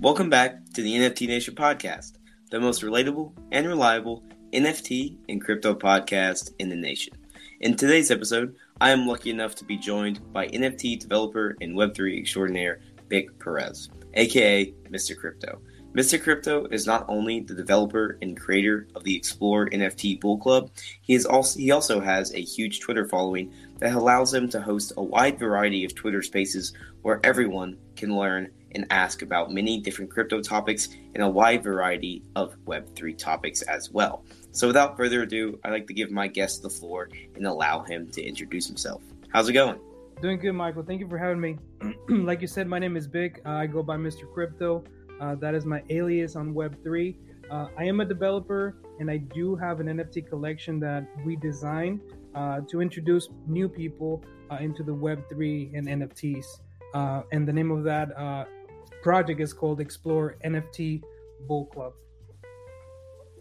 Welcome back to the NFT Nation podcast, the most relatable and reliable NFT and crypto podcast in the nation. In today's episode, I am lucky enough to be joined by NFT developer and Web3 extraordinaire Bick Perez, aka Mr. Crypto. Mr. Crypto is not only the developer and creator of the Explore NFT Bull Club, he is also he also has a huge Twitter following that allows him to host a wide variety of Twitter spaces where everyone can learn and ask about many different crypto topics and a wide variety of Web3 topics as well. So, without further ado, I'd like to give my guest the floor and allow him to introduce himself. How's it going? Doing good, Michael. Thank you for having me. like you said, my name is Bick. Uh, I go by Mr. Crypto. Uh, that is my alias on Web3. Uh, I am a developer and I do have an NFT collection that we designed uh, to introduce new people uh, into the Web3 and NFTs. Uh, and the name of that project is called Explore NFT Bull Club.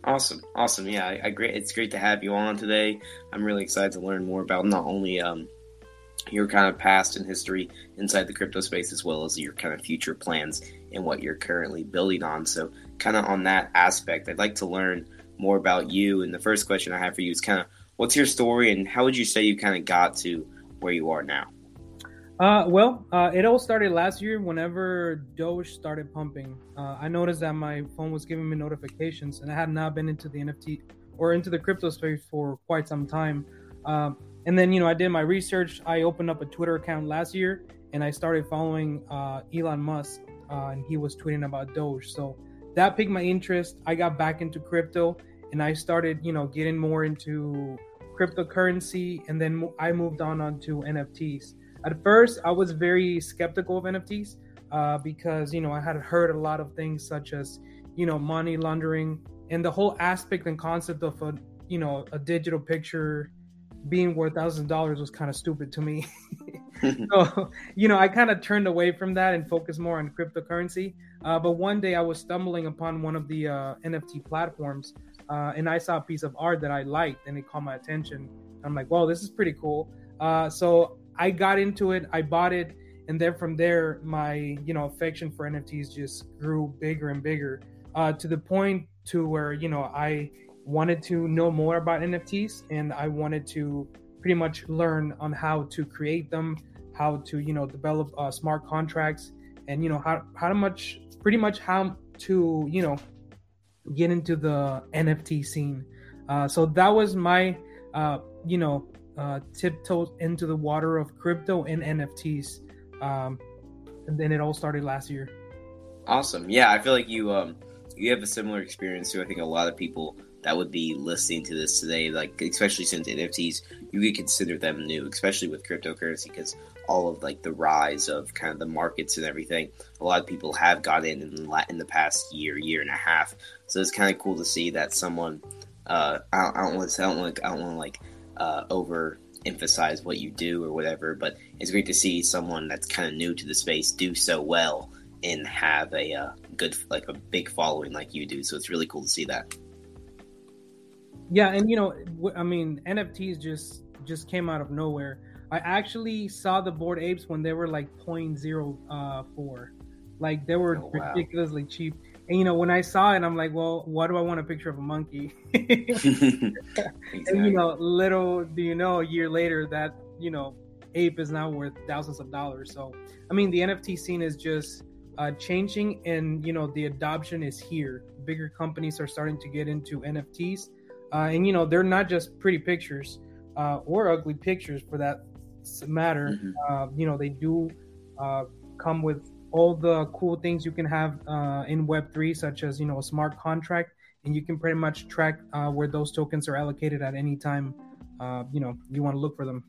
Awesome, awesome. Yeah, I, I, great. It's great to have you on today. I'm really excited to learn more about not only um, your kind of past and history inside the crypto space, as well as your kind of future plans and what you're currently building on. So, kind of on that aspect, I'd like to learn more about you. And the first question I have for you is kind of, what's your story, and how would you say you kind of got to where you are now? Uh, well, uh, it all started last year whenever Doge started pumping. Uh, I noticed that my phone was giving me notifications, and I had not been into the NFT or into the crypto space for quite some time. Um, and then, you know, I did my research. I opened up a Twitter account last year, and I started following uh, Elon Musk, uh, and he was tweeting about Doge. So that piqued my interest. I got back into crypto, and I started, you know, getting more into cryptocurrency, and then I moved on onto NFTs. At first, I was very skeptical of NFTs uh, because you know I had heard a lot of things such as you know money laundering and the whole aspect and concept of a you know a digital picture being worth thousands of dollars was kind of stupid to me. so you know I kind of turned away from that and focused more on cryptocurrency. Uh, but one day I was stumbling upon one of the uh, NFT platforms uh, and I saw a piece of art that I liked and it caught my attention. I'm like, well, this is pretty cool. Uh, so I got into it, I bought it, and then from there, my you know affection for NFTs just grew bigger and bigger uh, to the point to where you know I wanted to know more about NFTs and I wanted to pretty much learn on how to create them, how to you know develop uh, smart contracts, and you know how how much pretty much how to you know get into the NFT scene. Uh, so that was my uh, you know uh, tiptoed into the water of crypto and NFTs. Um, and then it all started last year. Awesome. Yeah, I feel like you um you have a similar experience to I think a lot of people that would be listening to this today, like especially since NFTs, you could consider them new, especially with cryptocurrency, because all of like the rise of kind of the markets and everything. A lot of people have got in in, the past year, year and a half. So it's kind of cool to see that someone. Uh, I, don't want to. I don't want to like uh, over emphasize what you do or whatever. But it's great to see someone that's kind of new to the space do so well and have a uh, good, like a big following like you do. So it's really cool to see that. Yeah, and you know, I mean, NFTs just just came out of nowhere. I actually saw the Bored Apes when they were like 0.04. Like they were oh, wow. ridiculously cheap. And you know, when I saw it, I'm like, well, why do I want a picture of a monkey? exactly. And you know, little do you know, a year later, that you know, ape is now worth thousands of dollars. So, I mean, the NFT scene is just uh, changing, and you know, the adoption is here. Bigger companies are starting to get into NFTs, uh, and you know, they're not just pretty pictures uh, or ugly pictures, for that matter. Mm-hmm. Uh, you know, they do uh, come with all the cool things you can have uh, in Web3, such as you know a smart contract, and you can pretty much track uh, where those tokens are allocated at any time. Uh, you know, you want to look for them.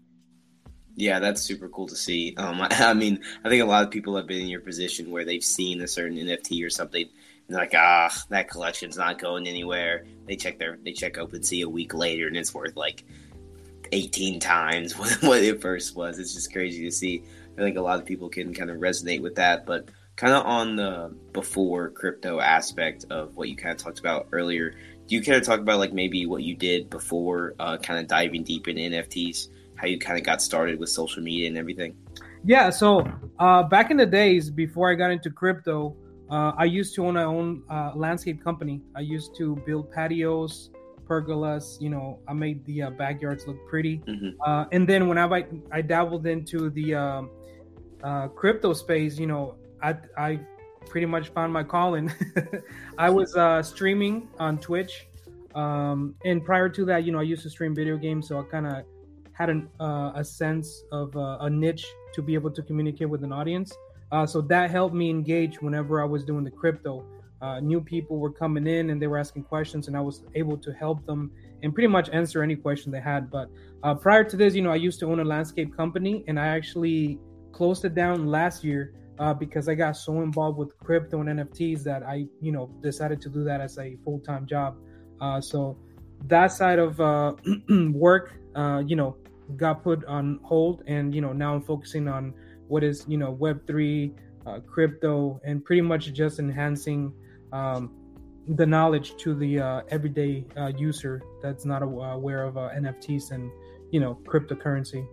Yeah, that's super cool to see. Um, I, I, mean, I think a lot of people have been in your position where they've seen a certain NFT or something, and they're like, ah, that collection's not going anywhere. They check their they check OpenSea a week later, and it's worth like eighteen times what, what it first was. It's just crazy to see. I think a lot of people can kind of resonate with that, but kind of on the before crypto aspect of what you kind of talked about earlier. Do you kind of talk about like maybe what you did before uh, kind of diving deep into NFTs? how you kind of got started with social media and everything? Yeah, so uh, back in the days before I got into crypto, uh, I used to own my own uh, landscape company. I used to build patios, pergolas. You know, I made the uh, backyards look pretty. Mm-hmm. Uh, and then whenever I, I dabbled into the um, uh, crypto space, you know, I, I pretty much found my calling. I was streaming on Twitch. Um, and prior to that, you know, I used to stream video games, so I kind of had an, uh, a sense of uh, a niche to be able to communicate with an audience. Uh, so that helped me engage whenever I was doing the crypto. Uh, new people were coming in and they were asking questions, and I was able to help them and pretty much answer any question they had. But uh, prior to this, you know, I used to own a landscape company, and I actually closed it down last year uh, because I got so involved with crypto and NFTs that I, you know, decided to do that as a full time job. so that side of work, you know, got put on hold and you know now i'm focusing on what is you know web3 uh, crypto and pretty much just enhancing um, the knowledge to the uh, everyday uh, user that's not aware of uh, nfts and you know cryptocurrency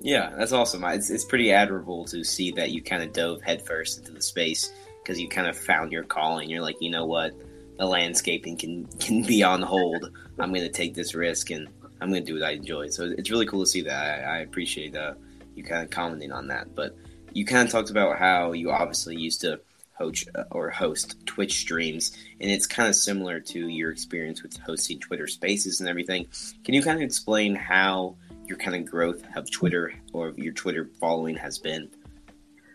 yeah that's awesome it's, it's pretty admirable to see that you kind of dove headfirst into the space because you kind of found your calling you're like you know what the landscaping can can be on hold i'm going to take this risk and I'm going to do what I enjoy. So it's really cool to see that. I, I appreciate uh, you kind of commenting on that. But you kind of talked about how you obviously used to host uh, or host Twitch streams, and it's kind of similar to your experience with hosting Twitter Spaces and everything. Can you kind of explain how your kind of growth of Twitter or your Twitter following has been?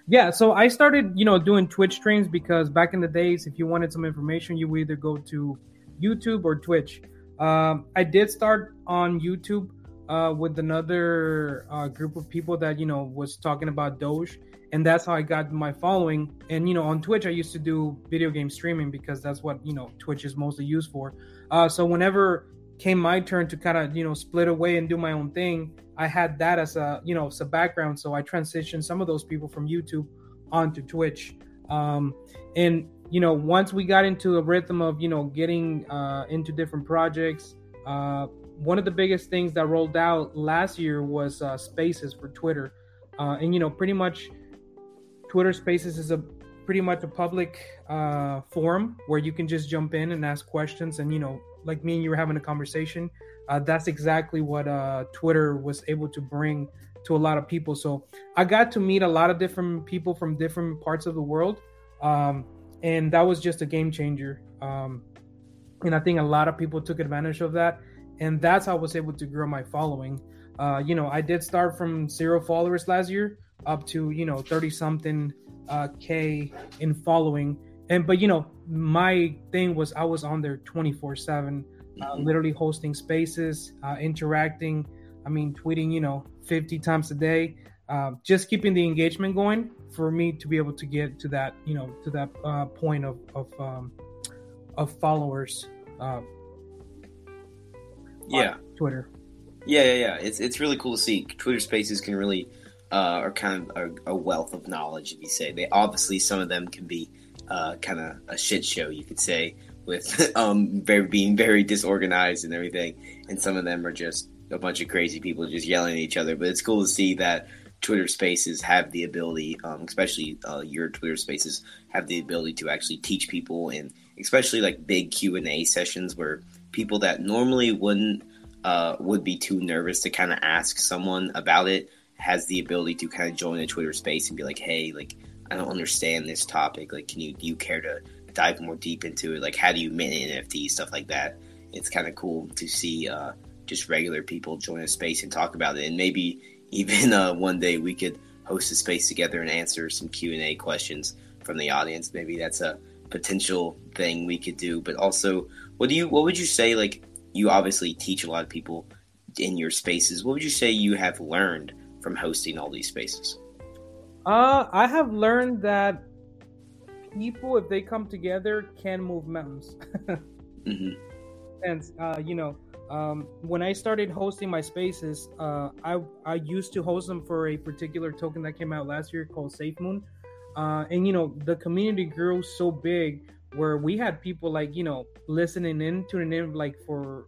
Yeah, so I started, you know, doing Twitch streams because back in the days, if you wanted some information, you would either go to YouTube or Twitch. Um, I did start on YouTube uh, with another uh, group of people that you know was talking about Doge, and that's how I got my following. And you know, on Twitch, I used to do video game streaming because that's what you know Twitch is mostly used for. Uh, so whenever came my turn to kind of you know split away and do my own thing, I had that as a you know as a background. So I transitioned some of those people from YouTube onto Twitch. Um, and you know, once we got into a rhythm of, you know, getting uh, into different projects, uh, one of the biggest things that rolled out last year was uh, Spaces for Twitter, uh, and you know, pretty much Twitter Spaces is a pretty much a public uh, forum where you can just jump in and ask questions, and you know, like me and you were having a conversation. Uh, that's exactly what Twitter was able to bring to a lot of people. So I got to meet a lot of different people from different parts of the world. Um, and that was just a game changer. Um, and I think a lot of people took advantage of that, and that's how I was able to grow my following. Uh, you know, I did start from zero followers last year up to you know thirty something uh, k in following, and but you know my thing was I was on there twenty four seven, uh, mm-hmm. literally hosting spaces, uh, interacting. I mean, tweeting you know fifty times a day, uh, just keeping the engagement going for me to be able to get to that you know to that uh, point of of um, of followers uh, yeah twitter yeah yeah yeah it's it's really cool to see twitter spaces can really uh, are kind of a, a, wealth of knowledge if you say they obviously some of them can be uh, kind of a shit show you could say with um very being very disorganized and everything. And some of them are just a bunch of crazy people just yelling at each other. But it's cool to see that Twitter Spaces have the ability, um, especially uh, your Twitter Spaces have the ability to actually teach people, and especially like big Q and A sessions where people that normally wouldn't uh, would be too nervous to kind of ask someone about it has the ability to kind of join a Twitter space and be like, hey, like I don't understand this topic. Like, can you do you care to dive more deep into it? Like, how do you mint NFT stuff like that? It's kind of cool to see uh, just regular people join a space and talk about it, and maybe even uh, one day we could host a space together and answer some Q and A questions from the audience. Maybe that's a potential thing we could do. But also, what do you what would you say? Like you obviously teach a lot of people in your spaces. What would you say you have learned from hosting all these spaces? Uh, I have learned that people, if they come together, can move mountains. mm-hmm. And uh, you know, um, when I started hosting my spaces, uh, I I used to host them for a particular token that came out last year called SafeMoon, uh, and you know the community grew so big where we had people like you know listening in, tuning in like for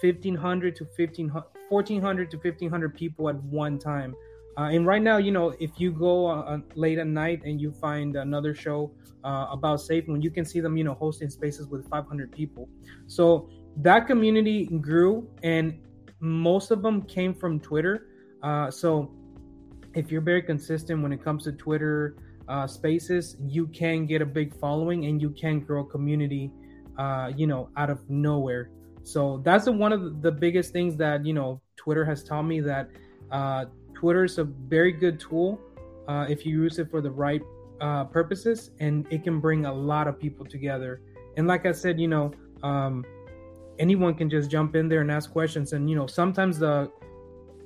1500 to 15 1400 to 1500 people at one time uh, and right now, you know, if you go uh, uh, late at night and you find another show uh, about SafeMoon, you can see them, you know, hosting spaces with 500 people. So that community grew, and most of them came from Twitter. Uh, so if you're very consistent when it comes to Twitter uh, spaces, you can get a big following and you can grow a community, you know, out of nowhere. So that's one of the biggest things that you know Twitter has taught me that Twitter is a very good tool uh, if you use it for the right uh, purposes, and it can bring a lot of people together. And like I said, you know, um, anyone can just jump in there and ask questions. And you know, sometimes the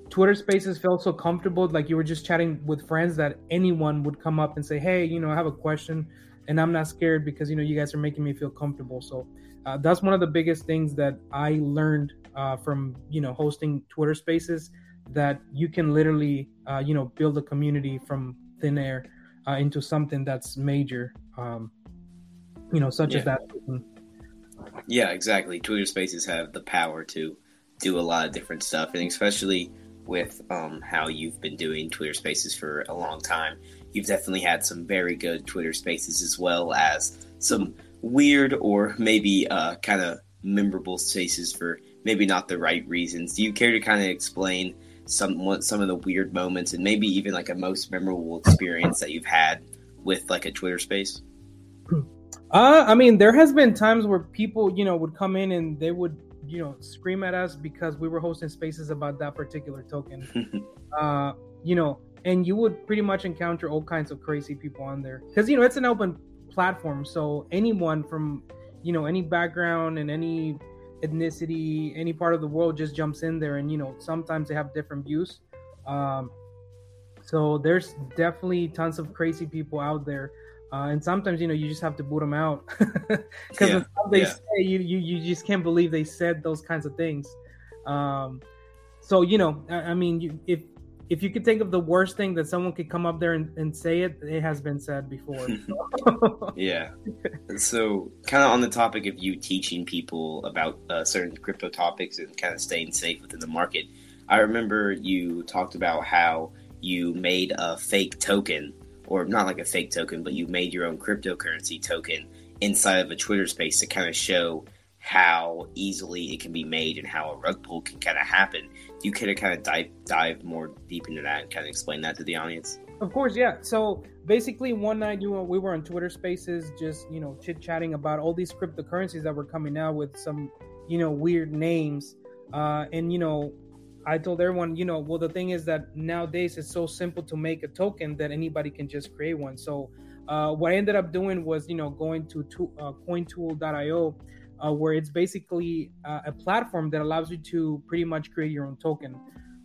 Twitter Spaces felt so comfortable, like you were just chatting with friends, that anyone would come up and say, "Hey, you know, I have a question," and I'm not scared because you know you guys are making me feel comfortable. So uh, that's one of the biggest things that I learned uh, from you know hosting Twitter Spaces that you can literally uh, you know build a community from thin air uh, into something that's major um, you know such yeah. as that. Yeah exactly. Twitter spaces have the power to do a lot of different stuff and especially with um, how you've been doing twitter spaces for a long time you've definitely had some very good twitter spaces as well as some weird or maybe uh, kind of memorable spaces for maybe not the right reasons. Do you care to kind of explain some some of the weird moments and maybe even like a most memorable experience that you've had with like a Twitter space? Uh, I mean, there has been times where people, you know, would come in and they would, you know, scream at us because we were hosting spaces about that particular token. uh, you know, and you would pretty much encounter all kinds of crazy people on there because you know it's an open platform, so anyone from, you know, any background and any ethnicity, any part of the world just jumps in there, and you know sometimes they have different views. Um, so there's definitely tons of crazy people out there, uh, and sometimes you know you just have to boot them out because yeah, they yeah. say you, you you just can't believe they said those kinds of things. Um, so you know, I, I mean, you, if if you could think of the worst thing that someone could come up there and, and say it, it has been said before. yeah. So, kind of on the topic of you teaching people about uh, certain crypto topics and kind of staying safe within the market, I remember you talked about how you made a fake token, or not like a fake token, but you made your own cryptocurrency token inside of a Twitter space to kind of show how easily it can be made and how a rug pull can kind of happen. Do you care to kind of dive dive more deep into that and kind of explain that to the audience? Of course, yeah. So basically, one night you we were on Twitter Spaces, just you know chit chatting about all these cryptocurrencies that were coming out with some you know weird names, uh, and you know I told everyone, you know, well, the thing is that nowadays it's so simple to make a token that anybody can just create one. So, uh, what I ended up doing was, you know, going to, to uh, cointool.io uh, where it's basically uh, a platform that allows you to pretty much create your own token.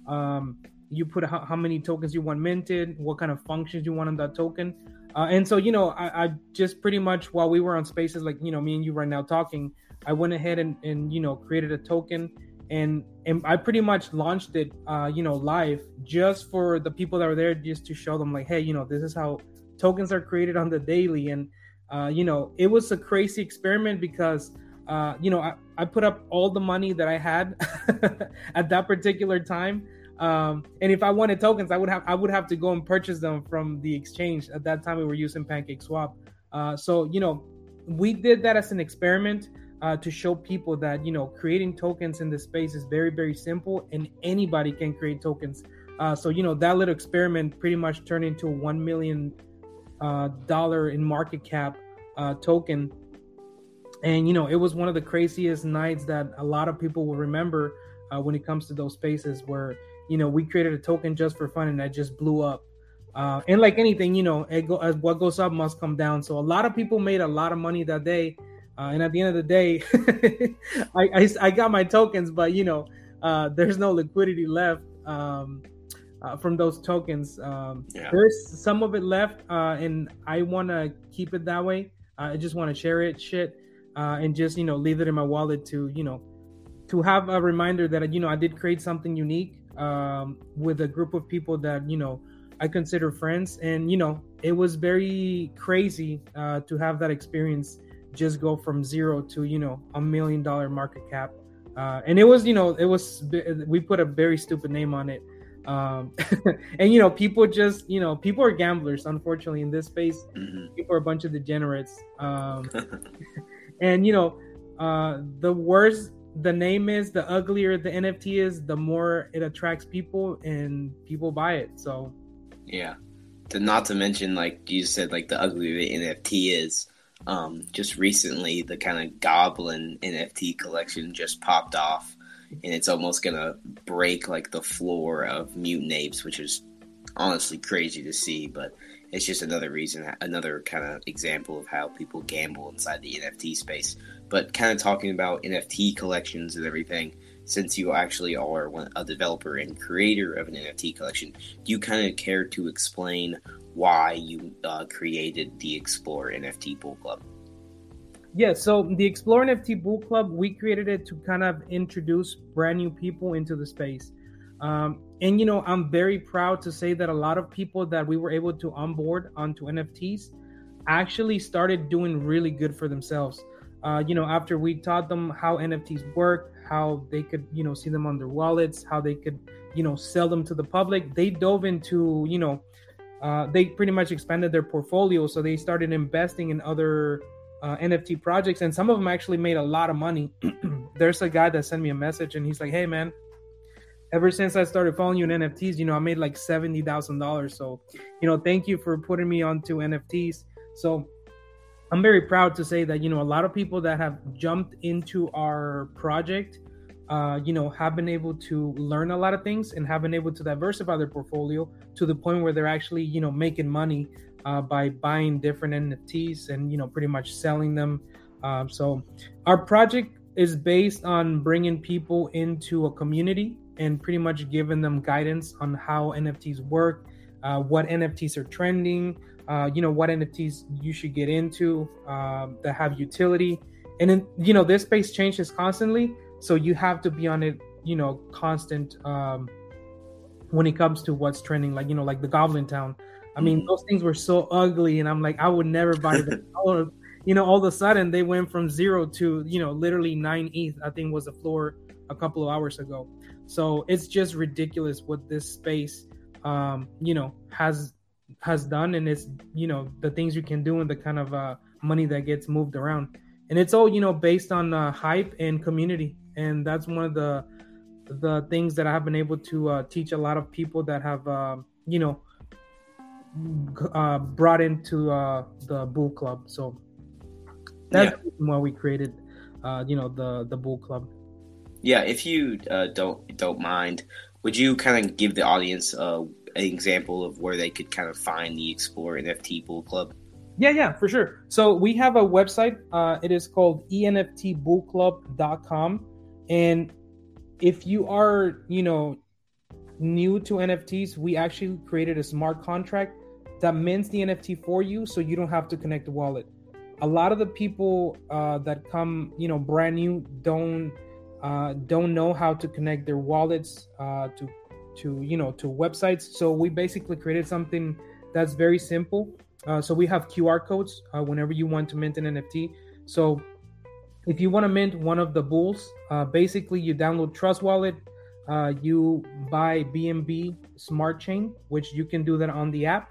Um, you put how, how, many tokens you want minted, what kind of functions you want on that token. Uh, and so, you know, I, I, just pretty much while we were on spaces like, you know, me and you right now talking, I went ahead and, and you know, created a token and, and I pretty much launched it, uh, you know, live just for the people that were there, just to show them like, hey, you know, this is how tokens are created on the daily. And, uh, you know, it was a crazy experiment because uh, you know, I, I put up all the money that I had at that particular time. Um, and if I wanted tokens, I would have I would have to go and purchase them from the exchange. At that time, we were using Pancake Swap. Uh, so you know, we did that as an experiment uh, to show people that you know creating tokens in this space is very very simple, and anybody can create tokens. Uh, so you know that little experiment pretty much turned into a one million uh, dollar in market cap uh, token and you know it was one of the craziest nights that a lot of people will remember uh, when it comes to those spaces where you know we created a token just for fun and that just blew up uh, and like anything you know go, as what goes up must come down so a lot of people made a lot of money that day uh, and at the end of the day I, I, I got my tokens but you know uh, there's no liquidity left um, uh, from those tokens. Um, Yeah. There's some of it left, uh, and I want to keep it that way. Uh, I just want to share it, shit, uh, and just you know leave it in my wallet to you know to have a reminder that you know I did create something unique um, with a group of people that you know I consider friends, and you know it was very crazy uh, to have that experience just go from zero to you know a million dollar market cap. Uh, and it was you know it was we put a very stupid name on it. Um, and you know people just you know people are gamblers unfortunately in this space. Mhm. people are a bunch of degenerates. Um, and you know uh, the worse the name is the uglier the nft is the more it attracts people and people buy it so Yeah. To not to mention, like you said, like the uglier the NFT is. Um, just recently, the kind of Goblin NFT collection just popped off, and it's almost gonna break like the floor of Mutant Apes, which is honestly crazy to see. But it's just another reason, another kind of example of how people gamble inside the NFT space. But kind of talking about NFT collections and everything, since you actually are a developer and creator of an NFT collection, do you kind of care to explain why you uh, created the Explore NFT Bull Club? Yeah, so the Explore NFT Bull Club, we created it to kind of introduce brand new people into the space. Um, and, you know, I'm very proud to say that a lot of people that we were able to onboard onto NFTs actually started doing really good for themselves. Uh, you know, after we taught them how NFTs work, how they could, you know, see them on their wallets, how they could, you know, sell them to the public, they dove into, you know, uh, they pretty much expanded their portfolio. So they started investing in other uh, NFT projects, and some of them actually made a lot of money. There's a guy that sent me a message, and he's like, "Hey, man, ever since I started following you in NFTs, you know, I made like seventy thousand dollars. So, you know, thank you for putting me onto NFTs. So, I'm very proud to say that you know a lot of people that have jumped into our project, uh, you know, have been able to learn a lot of things and have been able to diversify their portfolio to the point where they're actually you know making money uh, by buying different NFTs and you know pretty much selling them. Um, so our project is based on bringing people into a community and pretty much giving them guidance on how NFTs work, uh, what NFTs are trending, uh, you know what NFTs you should get into uh, that have utility, and then you know this space changes constantly, so you have to be on it, you know, constant um, when it comes to what's trending. Like you know, like the Goblin Town. I mean, those things were so ugly, and I'm like, I would never buy them. All- you know, all of a sudden they went from zero to you know literally nine ETH. I think was the floor a couple of hours ago. So it's just ridiculous what this space, um, you know, has has done, and it's you know the things you can do and the kind of uh, money that gets moved around, and it's all you know based on uh, hype and community, and that's one of the the things that I have been able to uh, teach a lot of people that have uh, you know uh, brought into uh, the Bull Club. So that's Yeah. why we created, uh, you know, the the Bull Club. Yeah, if you uh, don't don't mind, would you kind of give the audience uh, an example of where they could kind of find the Explore NFT Bull Club? Yeah, yeah, for sure. So we have a website. Uh, it is called enftbullclub.com. And if you are, you know, new to NFTs, we actually created a smart contract that mints the NFT for you so you don't have to connect the wallet. A lot of the people uh, that come, you know, brand new don't uh, don't know how to connect their wallets uh, to to you know to websites. So we basically created something that's very simple. Uh, so we have QR codes uh, whenever you want to mint an NFT. So if you want to mint one of the bulls, uh, basically you download Trust Wallet, you buy BNB Smart Chain, which you can do that on the app.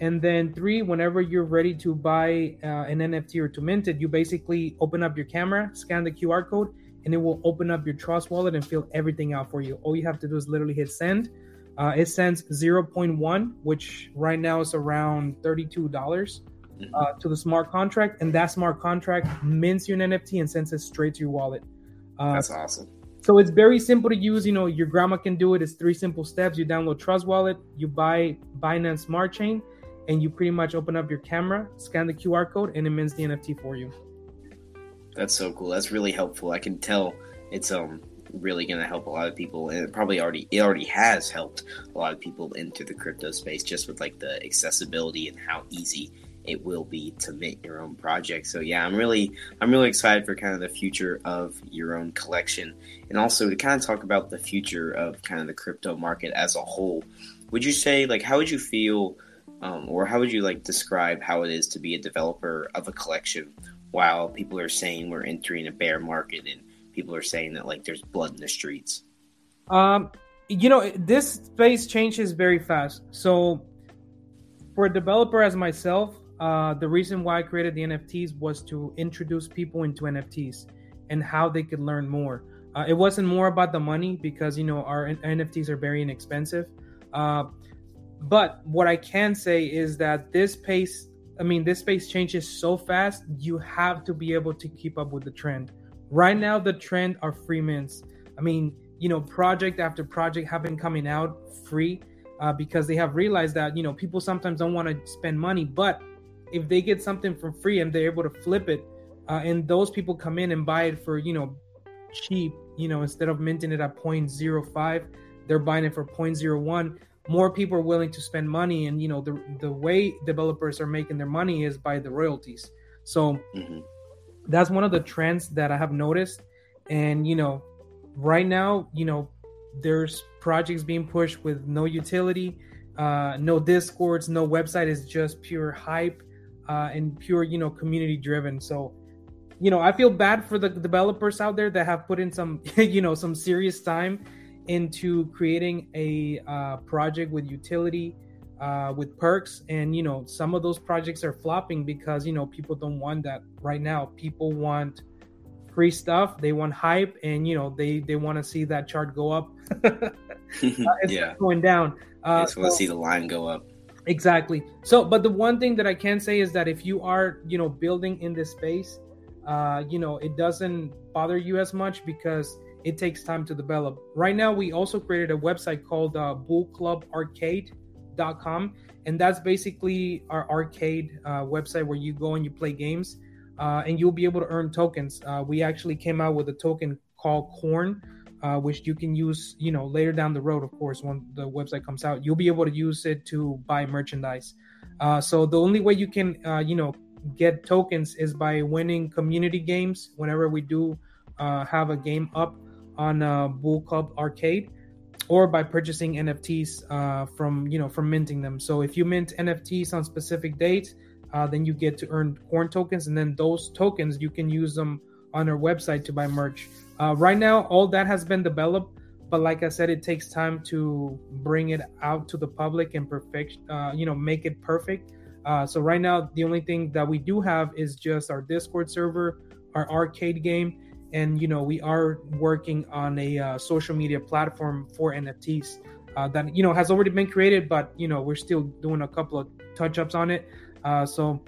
And then three, whenever you're ready to buy an NFT or to mint it, you basically open up your camera, scan the QR code, and it will open up your Trust Wallet and fill everything out for you. All you have to do is literally hit send. Uh, it sends 0.1, which right now is around $32 uh, to the smart contract, and that smart contract mints you an NFT and sends it straight to your wallet. Uh, That's awesome. so it's very simple to use. You know, your grandma can do it. It's three simple steps. You download Trust Wallet, you buy Binance Smart Chain, and you pretty much open up your camera, scan the QR code, and it mints the NFT for you. That's so cool. That's really helpful. I can tell it's um really going to help a lot of people, and it probably already it already has helped a lot of people into the crypto space just with like the accessibility and how easy it will be to mint your own project. So yeah, I'm really I'm really excited for kind of the future of your own collection, and also to kind of talk about the future of kind of the crypto market as a whole. Would you say like how would you feel, um, or how would you like describe how it is to be a developer of a collection while people are saying we're entering a bear market and people are saying that like there's blood in the streets? Um, you know, this space changes very fast. So for a developer as myself, uh, the reason why I created the NFTs was to introduce people into NFTs and how they could learn more. Uh, it wasn't more about the money because you know our NFTs are very inexpensive. Uh, but what I can say is that this pace, I mean, this space changes so fast. You have to be able to keep up with the trend. Right now, the trend are free mints. I mean, you know, project after project have been coming out free uh, because they have realized that you know people sometimes don't want to spend money, but if they get something for free and they're able to flip it, uh, and those people come in and buy it for you know cheap, you know instead of minting it at 0.05, they're buying it for 0.01. More people are willing to spend money, and you know the the way developers are making their money is by the royalties. So mm-hmm. that's one of the trends that I have noticed, and you know right now you know there's projects being pushed with no utility uh, no discords no website is just pure hype uh, and pure, you know, community driven. So, you know, I feel bad for the developers out there that have put in some, you know, some serious time into creating a uh, project with utility, uh, with perks, and you know, some of those projects are flopping because you know people don't want that right now. People want free stuff, they want hype, and you know, they they want to see that chart go up. uh, yeah, going down. Uh, just want to so, see the line go up. Exactly. So, but the one thing that I can say is that if you are, you know, building in this space, uh, you know, it doesn't bother you as much because it takes time to develop. Right now, we also created a website called uh, bullclubarcade.com, and that's basically our arcade uh, website where you go and you play games, uh, and you'll be able to earn tokens. Uh, we actually came out with a token called Corn, uh, which you can use, you know, later down the road, of course, when the website comes out, you'll be able to use it to buy merchandise. Uh, so the only way you can, you know, get tokens is by winning community games. Whenever we do have a game up on uh, Bull Club Arcade, or by purchasing NFTs uh, from, you know, from minting them. So if you mint NFTs on specific dates, then you get to earn corn tokens, and then those tokens you can use them on our website to buy merch. Uh, right now, all that has been developed, but like I said, it takes time to bring it out to the public and perfect, uh, you know, make it perfect. Uh, so right now, the only thing that we do have is just our Discord server, our arcade game, and you know, we are working on a uh, social media platform for NFTs uh, that you know has already been created, but you know, we're still doing a couple of touch ups on it. Uh, so,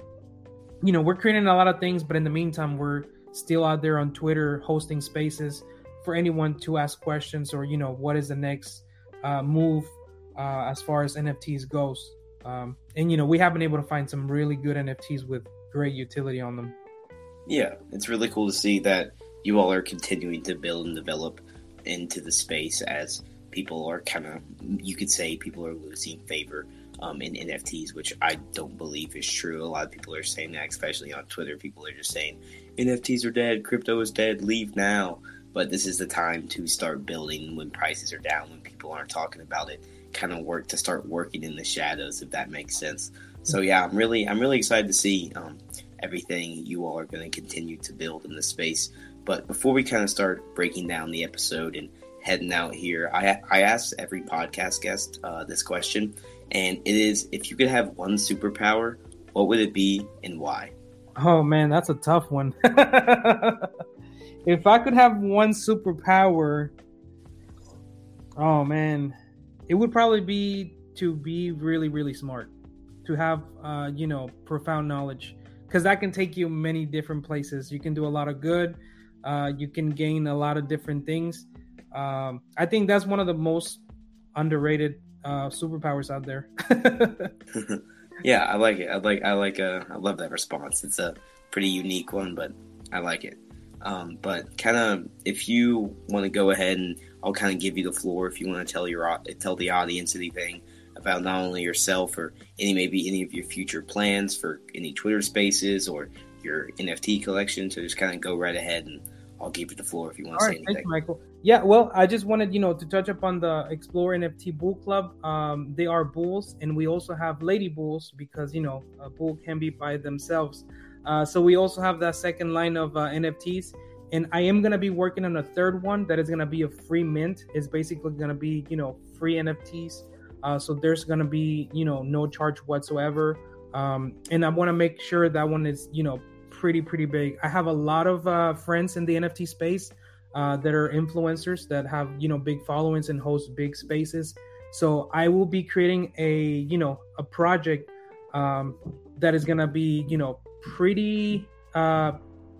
you know, we're creating a lot of things, but in the meantime, we're still out there on Twitter hosting spaces for anyone to ask questions or you know what is the next uh, move uh, as far as NFTs goes. Um, and you know we have been able to find some really good NFTs with great utility on them. Yeah, it's really cool to see that you all are continuing to build and develop into the space as people are kind of you could say people are losing favor um, in NFTs, which I don't believe is true. A lot of people are saying that, especially on Twitter. People are just saying NFTs are dead, crypto is dead, leave now. But this is the time to start building when prices are down, when people aren't talking about it. Kind of work to start working in the shadows, if that makes sense. So yeah, I'm really I'm really excited to see um, everything you all are going to continue to build in the space. But before we kind of start breaking down the episode and heading out here, I I asked every podcast guest uh, this question, and it is if you could have one superpower, what would it be and why? Oh man, that's a tough one. if I could have one superpower, oh man, it would probably be to be really, really smart, to have, uh, you know, profound knowledge, because that can take you many different places. You can do a lot of good. Uh, you can gain a lot of different things. Um, I think that's one of the most underrated uh, superpowers out there. yeah, I like it. I like I like uh, I love that response. It's a pretty unique one, but I like it. Um, but kind of, if you want to go ahead and I'll kind of give you the floor if you want to tell your tell the audience anything about not only yourself or any maybe any of your future plans for any Twitter Spaces or your NFT collection. So just kind of go right ahead and I'll give you the floor if you want to say anything. Thank you, Michael. Yeah, well, I just wanted you know to touch upon the Explore NFT Bull Club. Um, they are bulls, and we also have lady bulls because you know a bull can be by themselves. Uh, so we also have that second line of uh, NFTs and I am gonna be working on a third one that is gonna be a free mint. It's basically gonna be you know free NFTs. Uh, so there's gonna be you know no charge whatsoever. Um, and I want to make sure that one is you know pretty pretty big. I have a lot of uh, friends in the NFT space uh, that are influencers that have you know big followings and host big spaces. So I will be creating a you know a project um, that is gonna be you know pretty uh,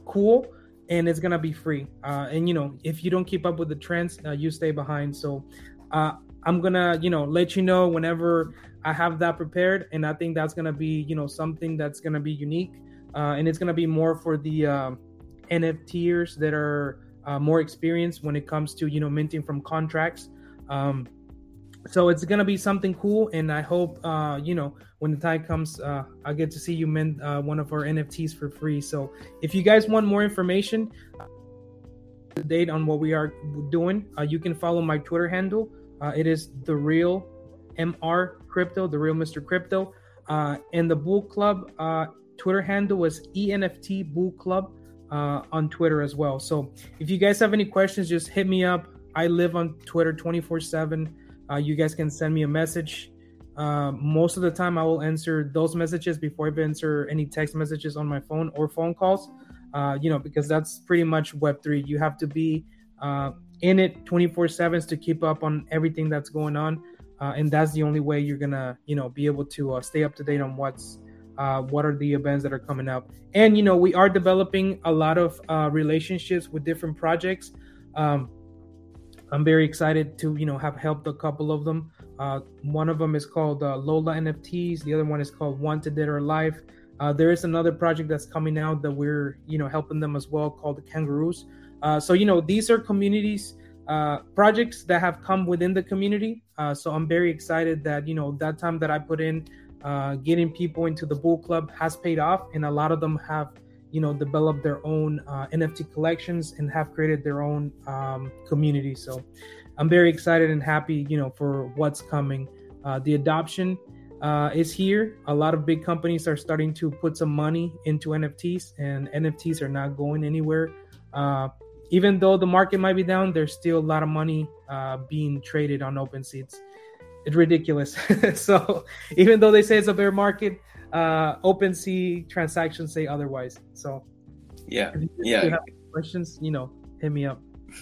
cool and it's gonna be free. Uh, and you know, if you don't keep up with the trends, uh, you stay behind. So uh, I'm gonna, you know, let you know whenever I have that prepared, and I think that's gonna be, you know, something that's gonna be unique, uh, and it's gonna be more for the um, NFTers that are uh, more experienced when it comes to, you know, minting from contracts. Um, so it's gonna be something cool, and I hope, uh, you know, when the time comes, uh, I get to see you mint uh, one of our NFTs for free. So if you guys want more information, date on what we are doing, uh, you can follow my Twitter handle. Uh, it is the real Mr Crypto, the real Mr. Crypto, uh, and the Bull Club uh, Twitter handle is ENFT Bull Club on Twitter as well. So if you guys have any questions, just hit me up. I live on Twitter 24 seven. You guys can send me a message uh, most of the time, I will answer those messages before I answer any text messages on my phone or phone calls. Uh, you know, because that's pretty much Web three. You have to be uh, in it twenty four sevens to keep up on everything that's going on, uh, and that's the only way you're gonna, you know, be able to uh, stay up to date on what's uh, what are the events that are coming up. And you know, we are developing a lot of relationships with different projects. Um, I'm very excited to you know have helped a couple of them. Uh, one of them is called uh, Lola NFTs. The other one is called Wanted Dead or Alive. Uh, there is another project that's coming out that we're you know helping them as well called the Kangaroos. Uh, so you know these are communities uh, projects that have come within the community. Uh, so I'm very excited that you know that time that I put in getting people into the Bull Club has paid off, and a lot of them have you know developed their own uh, NFT collections and have created their own um, community. So I'm very excited and happy, you know, for what's coming. Uh, the adoption uh, is here. A lot of big companies are starting to put some money into NFTs, and NFTs are not going anywhere. Uh, even though the market might be down, there's still a lot of money uh, being traded on OpenSea. It's ridiculous. so even though they say it's a bear market, uh, OpenSea transactions say otherwise. So yeah, yeah. questions, you know, hit me up.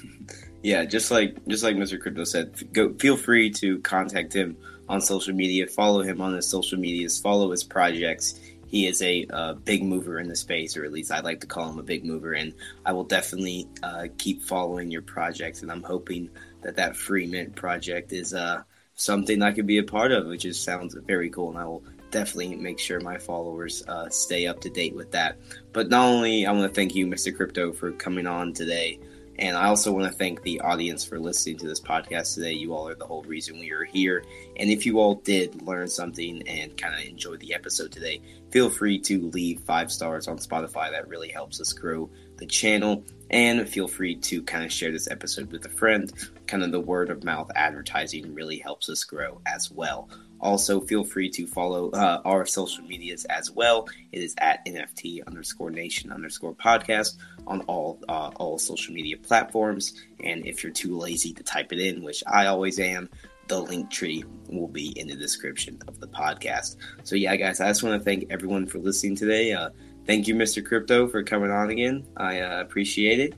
yeah, just like just like Mr. Crypto said, go feel free to contact him on social media, follow him on his social medias, follow his projects. He is a uh, big mover in the space, or at least I like to call him a big mover. And I will definitely uh, keep following your projects. And I'm hoping that that free mint project is uh, something I could be a part of, which just sounds very cool. And I will definitely make sure my followers uh, stay up to date with that. But not only I want to thank you, Mr. Crypto, for coming on today. And I also want to thank the audience for listening to this podcast today. You all are the whole reason we are here. And if you all did learn something and kind of enjoy the episode today, feel free to leave five stars on Spotify. That really helps us grow the channel. And feel free to kind of share this episode with a friend. Kind of the word of mouth advertising really helps us grow as well. Also, feel free to follow uh, our social medias as well. It is at NFT underscore nation underscore podcast on all uh, all social media platforms. And if you're too lazy to type it in, which I always am, the link tree will be in the description of the podcast. So yeah, guys, I just want to thank everyone for listening today. Uh, thank you, Mr. Crypto, for coming on again. I uh, appreciate it.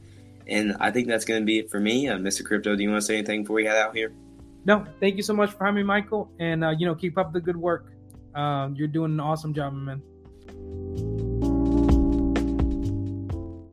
And I think that's going to be it for me. Uh, Mr. Crypto, do you want to say anything before we head out here? No, thank you so much for having me, Michael. And, uh, you know, keep up the good work. Uh, you're doing an awesome job, man.